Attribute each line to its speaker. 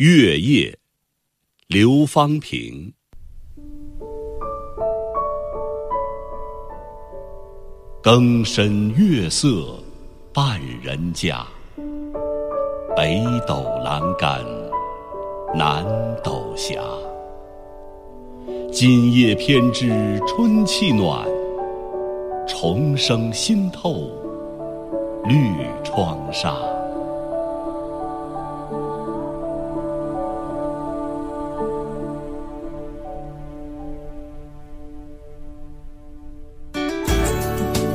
Speaker 1: 月夜，刘方平。更深月色半人家，北斗阑干南斗斜。今夜偏知春气暖，重生新透绿窗纱。